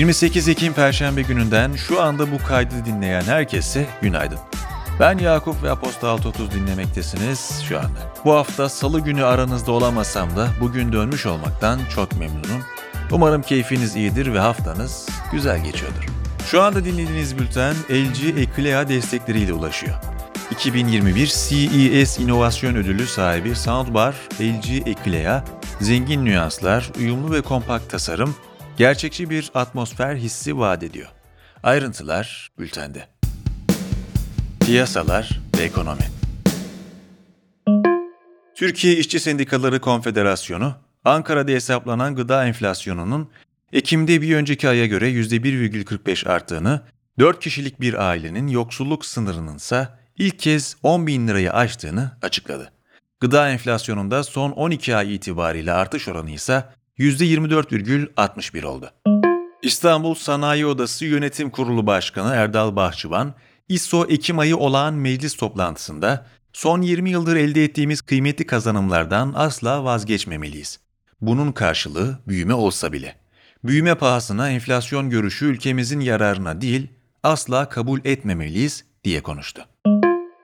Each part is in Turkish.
28 Ekim Perşembe gününden şu anda bu kaydı dinleyen herkese günaydın. Ben Yakup ve Aposta 630 dinlemektesiniz şu anda. Bu hafta salı günü aranızda olamasam da bugün dönmüş olmaktan çok memnunum. Umarım keyfiniz iyidir ve haftanız güzel geçiyordur. Şu anda dinlediğiniz bülten LG Eklea destekleriyle ulaşıyor. 2021 CES İnovasyon Ödülü sahibi Soundbar LG Eklea, zengin nüanslar, uyumlu ve kompakt tasarım, gerçekçi bir atmosfer hissi vaat ediyor. Ayrıntılar bültende. Piyasalar ve ekonomi. Türkiye İşçi Sendikaları Konfederasyonu, Ankara'da hesaplanan gıda enflasyonunun Ekim'de bir önceki aya göre %1,45 arttığını, 4 kişilik bir ailenin yoksulluk sınırının ise ilk kez 10 bin lirayı aştığını açıkladı. Gıda enflasyonunda son 12 ay itibariyle artış oranı ise %24,61 oldu. İstanbul Sanayi Odası Yönetim Kurulu Başkanı Erdal Bahçıvan, İSO Ekim ayı olağan meclis toplantısında son 20 yıldır elde ettiğimiz kıymetli kazanımlardan asla vazgeçmemeliyiz. Bunun karşılığı büyüme olsa bile. Büyüme pahasına enflasyon görüşü ülkemizin yararına değil, asla kabul etmemeliyiz diye konuştu.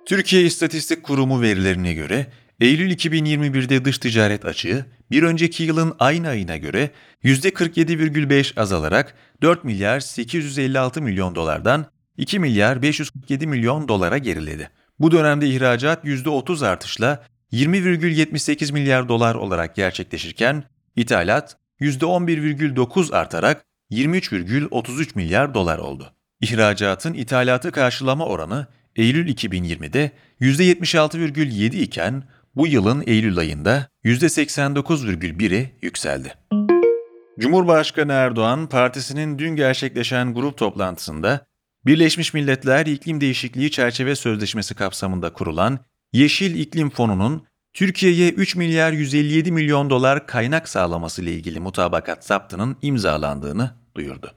Türkiye İstatistik Kurumu verilerine göre Eylül 2021'de dış ticaret açığı bir önceki yılın aynı ayına göre %47,5 azalarak 4 milyar 856 milyon dolardan 2 milyar 547 milyon dolara geriledi. Bu dönemde ihracat %30 artışla 20,78 milyar dolar olarak gerçekleşirken ithalat %11,9 artarak 23,33 milyar dolar oldu. İhracatın ithalatı karşılama oranı Eylül 2020'de %76,7 iken bu yılın Eylül ayında %89,1'e yükseldi. Cumhurbaşkanı Erdoğan, partisinin dün gerçekleşen grup toplantısında Birleşmiş Milletler İklim Değişikliği Çerçeve Sözleşmesi kapsamında kurulan Yeşil İklim Fonu'nun Türkiye'ye 3 milyar 157 milyon dolar kaynak sağlaması ile ilgili mutabakat zaptının imzalandığını duyurdu.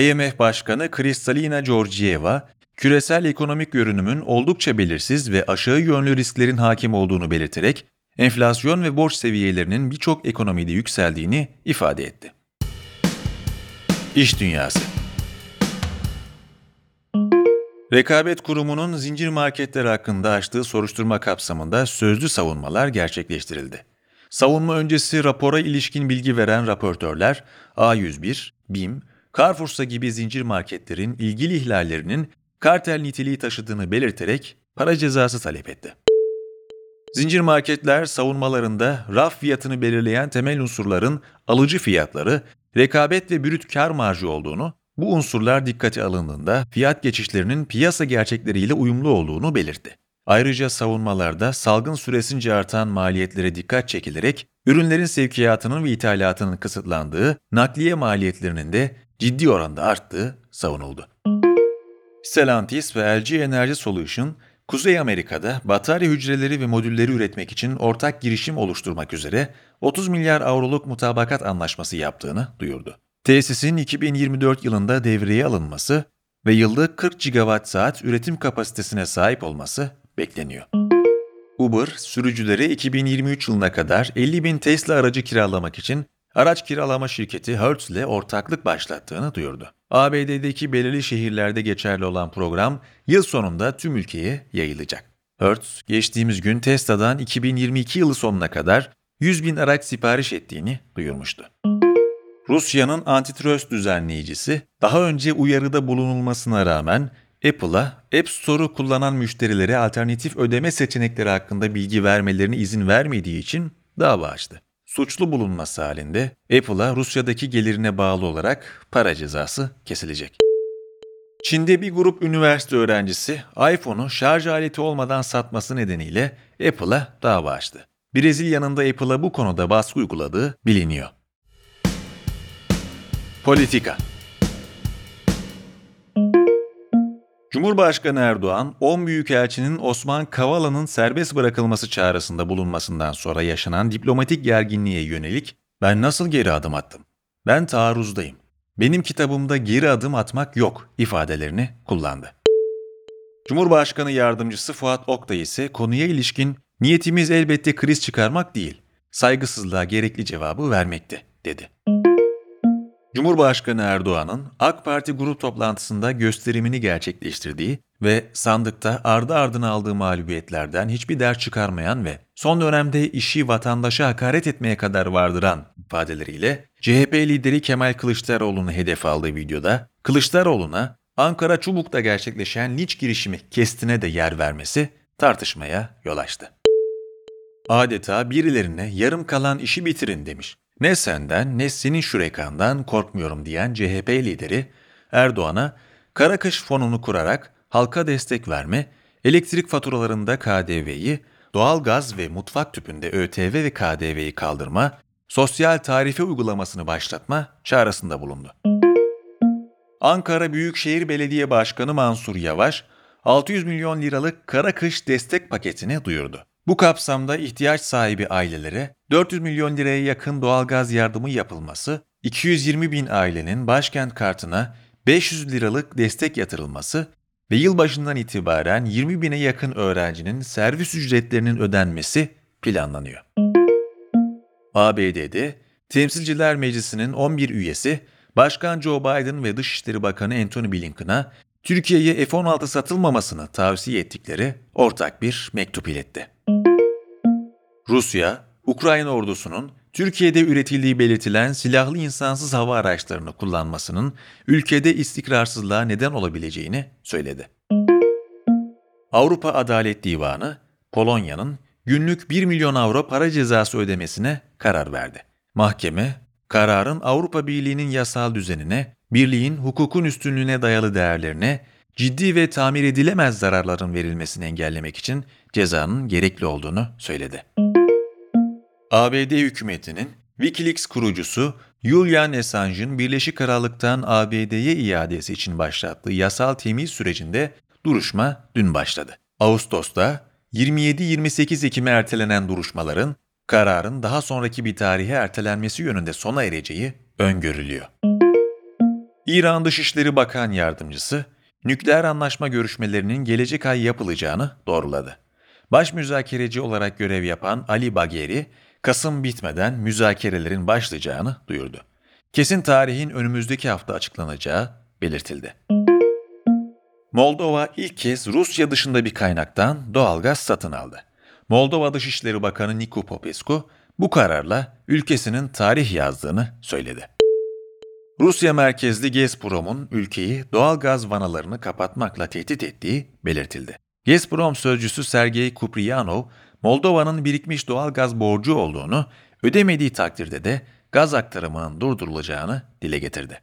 IMF Başkanı Kristalina Georgieva, küresel ekonomik görünümün oldukça belirsiz ve aşağı yönlü risklerin hakim olduğunu belirterek, enflasyon ve borç seviyelerinin birçok ekonomide yükseldiğini ifade etti. İş Dünyası Rekabet Kurumu'nun zincir marketler hakkında açtığı soruşturma kapsamında sözlü savunmalar gerçekleştirildi. Savunma öncesi rapora ilişkin bilgi veren raportörler A101, BİM, Carrefour'sa gibi zincir marketlerin ilgili ihlallerinin kartel niteliği taşıdığını belirterek para cezası talep etti. Zincir marketler savunmalarında raf fiyatını belirleyen temel unsurların alıcı fiyatları, rekabet ve brüt kar marjı olduğunu, bu unsurlar dikkate alındığında fiyat geçişlerinin piyasa gerçekleriyle uyumlu olduğunu belirtti. Ayrıca savunmalarda salgın süresince artan maliyetlere dikkat çekilerek ürünlerin sevkiyatının ve ithalatının kısıtlandığı, nakliye maliyetlerinin de ciddi oranda arttığı savunuldu. Stellantis ve LG Energy Solution, Kuzey Amerika'da batarya hücreleri ve modülleri üretmek için ortak girişim oluşturmak üzere 30 milyar avroluk mutabakat anlaşması yaptığını duyurdu. Tesisin 2024 yılında devreye alınması ve yılda 40 gigawatt saat üretim kapasitesine sahip olması bekleniyor. Uber, sürücülere 2023 yılına kadar 50 bin Tesla aracı kiralamak için araç kiralama şirketi Hertz ile ortaklık başlattığını duyurdu. ABD'deki belirli şehirlerde geçerli olan program yıl sonunda tüm ülkeye yayılacak. Hertz, geçtiğimiz gün Tesla'dan 2022 yılı sonuna kadar 100 bin araç sipariş ettiğini duyurmuştu. Rusya'nın antitrust düzenleyicisi daha önce uyarıda bulunulmasına rağmen Apple'a App Store'u kullanan müşterilere alternatif ödeme seçenekleri hakkında bilgi vermelerine izin vermediği için dava açtı. Suçlu bulunması halinde Apple'a Rusya'daki gelirine bağlı olarak para cezası kesilecek. Çin'de bir grup üniversite öğrencisi iPhone'u şarj aleti olmadan satması nedeniyle Apple'a dava açtı. Brezilya'nın da Apple'a bu konuda baskı uyguladığı biliniyor. Politika Cumhurbaşkanı Erdoğan, 10 Büyükelçinin Osman Kavala'nın serbest bırakılması çağrısında bulunmasından sonra yaşanan diplomatik gerginliğe yönelik ben nasıl geri adım attım? Ben taarruzdayım. Benim kitabımda geri adım atmak yok ifadelerini kullandı. Cumhurbaşkanı Yardımcısı Fuat Oktay ise konuya ilişkin niyetimiz elbette kriz çıkarmak değil, saygısızlığa gerekli cevabı vermekti, dedi. Cumhurbaşkanı Erdoğan'ın AK Parti grup toplantısında gösterimini gerçekleştirdiği ve sandıkta ardı ardına aldığı mağlubiyetlerden hiçbir ders çıkarmayan ve son dönemde işi vatandaşa hakaret etmeye kadar vardıran ifadeleriyle CHP lideri Kemal Kılıçdaroğlu'nu hedef aldığı videoda Kılıçdaroğlu'na Ankara Çubuk'ta gerçekleşen linç girişimi kestine de yer vermesi tartışmaya yol açtı. Adeta birilerine yarım kalan işi bitirin demiş. Ne senden ne senin şürekandan korkmuyorum diyen CHP lideri Erdoğan'a kara kış fonunu kurarak halka destek verme, elektrik faturalarında KDV'yi, doğalgaz ve mutfak tüpünde ÖTV ve KDV'yi kaldırma, sosyal tarife uygulamasını başlatma çağrısında bulundu. Ankara Büyükşehir Belediye Başkanı Mansur Yavaş, 600 milyon liralık kara kış destek paketini duyurdu. Bu kapsamda ihtiyaç sahibi ailelere 400 milyon liraya yakın doğalgaz yardımı yapılması, 220 bin ailenin başkent kartına 500 liralık destek yatırılması ve yılbaşından itibaren 20 bine yakın öğrencinin servis ücretlerinin ödenmesi planlanıyor. ABD'de Temsilciler Meclisi'nin 11 üyesi Başkan Joe Biden ve Dışişleri Bakanı Antony Blinken'a Türkiye'ye F-16 satılmamasını tavsiye ettikleri ortak bir mektup iletti. Rusya, Ukrayna ordusunun Türkiye'de üretildiği belirtilen silahlı insansız hava araçlarını kullanmasının ülkede istikrarsızlığa neden olabileceğini söyledi. Avrupa Adalet Divanı, Polonya'nın günlük 1 milyon avro para cezası ödemesine karar verdi. Mahkeme, kararın Avrupa Birliği'nin yasal düzenine, birliğin hukukun üstünlüğüne dayalı değerlerine, ciddi ve tamir edilemez zararların verilmesini engellemek için cezanın gerekli olduğunu söyledi. ABD hükümetinin Wikileaks kurucusu Julian Assange'ın Birleşik Krallık'tan ABD'ye iadesi için başlattığı yasal temiz sürecinde duruşma dün başladı. Ağustos'ta 27-28 Ekim'e ertelenen duruşmaların kararın daha sonraki bir tarihe ertelenmesi yönünde sona ereceği öngörülüyor. İran Dışişleri Bakan Yardımcısı, nükleer anlaşma görüşmelerinin gelecek ay yapılacağını doğruladı. Baş müzakereci olarak görev yapan Ali Bagheri, Kasım bitmeden müzakerelerin başlayacağını duyurdu. Kesin tarihin önümüzdeki hafta açıklanacağı belirtildi. Moldova ilk kez Rusya dışında bir kaynaktan doğalgaz satın aldı. Moldova Dışişleri Bakanı Nicu Popescu bu kararla ülkesinin tarih yazdığını söyledi. Rusya merkezli Gazprom'un ülkeyi doğalgaz vanalarını kapatmakla tehdit ettiği belirtildi. Gazprom sözcüsü Sergey Kupriyanov, Moldova'nın birikmiş doğal gaz borcu olduğunu, ödemediği takdirde de gaz aktarımının durdurulacağını dile getirdi.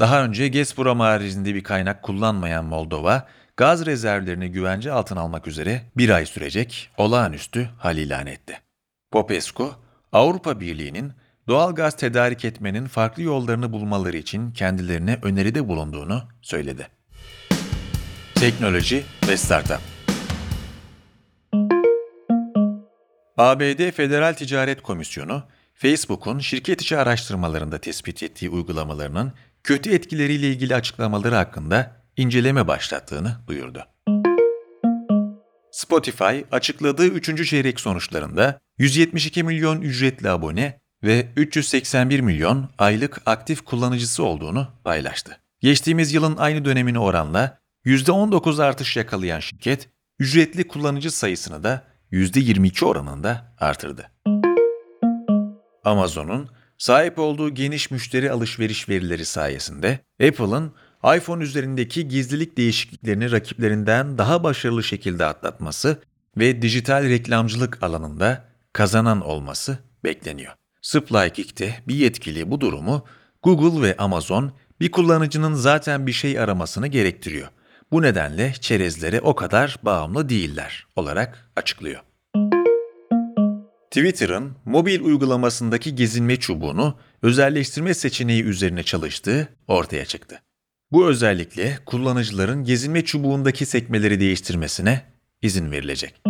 Daha önce Gazprom haricinde bir kaynak kullanmayan Moldova, gaz rezervlerini güvence altına almak üzere bir ay sürecek olağanüstü hal ilan etti. Popescu, Avrupa Birliği'nin doğal gaz tedarik etmenin farklı yollarını bulmaları için kendilerine öneride bulunduğunu söyledi. Teknoloji ve Startup ABD Federal Ticaret Komisyonu, Facebook'un şirket içi araştırmalarında tespit ettiği uygulamalarının kötü etkileriyle ilgili açıklamaları hakkında inceleme başlattığını duyurdu. Spotify açıkladığı 3. çeyrek sonuçlarında 172 milyon ücretli abone ve 381 milyon aylık aktif kullanıcısı olduğunu paylaştı. Geçtiğimiz yılın aynı dönemine oranla %19 artış yakalayan şirket, ücretli kullanıcı sayısını da %22 oranında artırdı. Amazon'un sahip olduğu geniş müşteri alışveriş verileri sayesinde Apple'ın iPhone üzerindeki gizlilik değişikliklerini rakiplerinden daha başarılı şekilde atlatması ve dijital reklamcılık alanında kazanan olması bekleniyor. Splykick'te bir yetkili bu durumu Google ve Amazon bir kullanıcının zaten bir şey aramasını gerektiriyor. Bu nedenle çerezlere o kadar bağımlı değiller olarak açıklıyor. Twitter'ın mobil uygulamasındaki gezinme çubuğunu özelleştirme seçeneği üzerine çalıştığı ortaya çıktı. Bu özellikle kullanıcıların gezinme çubuğundaki sekmeleri değiştirmesine izin verilecek.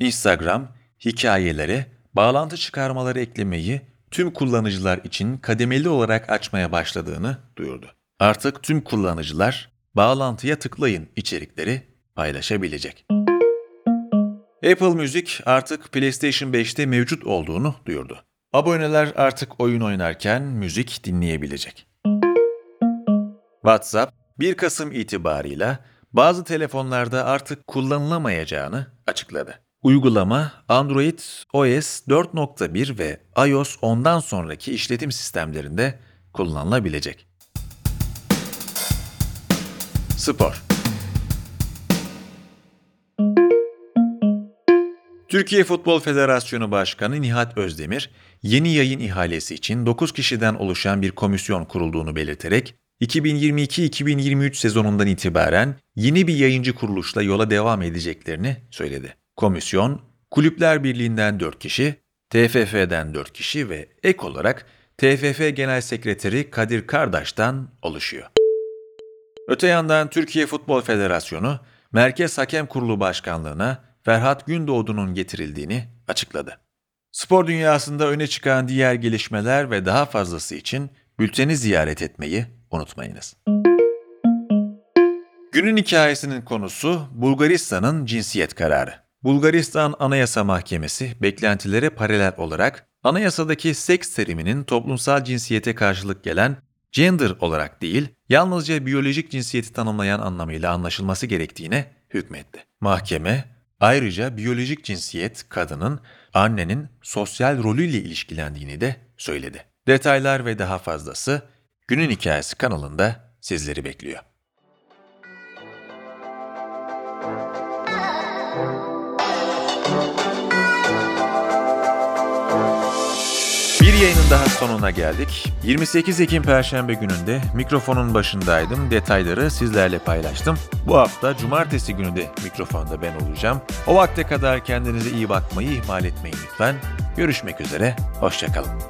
Instagram, hikayelere bağlantı çıkarmaları eklemeyi tüm kullanıcılar için kademeli olarak açmaya başladığını duyurdu. Artık tüm kullanıcılar bağlantıya tıklayın içerikleri paylaşabilecek. Apple Music artık PlayStation 5'te mevcut olduğunu duyurdu. Aboneler artık oyun oynarken müzik dinleyebilecek. WhatsApp 1 Kasım itibarıyla bazı telefonlarda artık kullanılamayacağını açıkladı. Uygulama Android OS 4.1 ve iOS 10'dan sonraki işletim sistemlerinde kullanılabilecek. Spor Türkiye Futbol Federasyonu Başkanı Nihat Özdemir, yeni yayın ihalesi için 9 kişiden oluşan bir komisyon kurulduğunu belirterek, 2022-2023 sezonundan itibaren yeni bir yayıncı kuruluşla yola devam edeceklerini söyledi. Komisyon, Kulüpler Birliği'nden 4 kişi, TFF'den 4 kişi ve ek olarak TFF Genel Sekreteri Kadir Kardaş'tan oluşuyor. Öte yandan Türkiye Futbol Federasyonu, Merkez Hakem Kurulu Başkanlığı'na Ferhat Gündoğdu'nun getirildiğini açıkladı. Spor dünyasında öne çıkan diğer gelişmeler ve daha fazlası için bülteni ziyaret etmeyi unutmayınız. Günün hikayesinin konusu Bulgaristan'ın cinsiyet kararı. Bulgaristan Anayasa Mahkemesi beklentilere paralel olarak anayasadaki seks teriminin toplumsal cinsiyete karşılık gelen gender olarak değil, yalnızca biyolojik cinsiyeti tanımlayan anlamıyla anlaşılması gerektiğine hükmetti. Mahkeme, ayrıca biyolojik cinsiyet kadının, annenin sosyal rolüyle ilişkilendiğini de söyledi. Detaylar ve daha fazlası Günün Hikayesi kanalında sizleri bekliyor. Bir yayının daha sonuna geldik. 28 Ekim Perşembe gününde mikrofonun başındaydım. Detayları sizlerle paylaştım. Bu hafta cumartesi günü de mikrofonda ben olacağım. O vakte kadar kendinize iyi bakmayı ihmal etmeyin lütfen. Görüşmek üzere, hoşçakalın.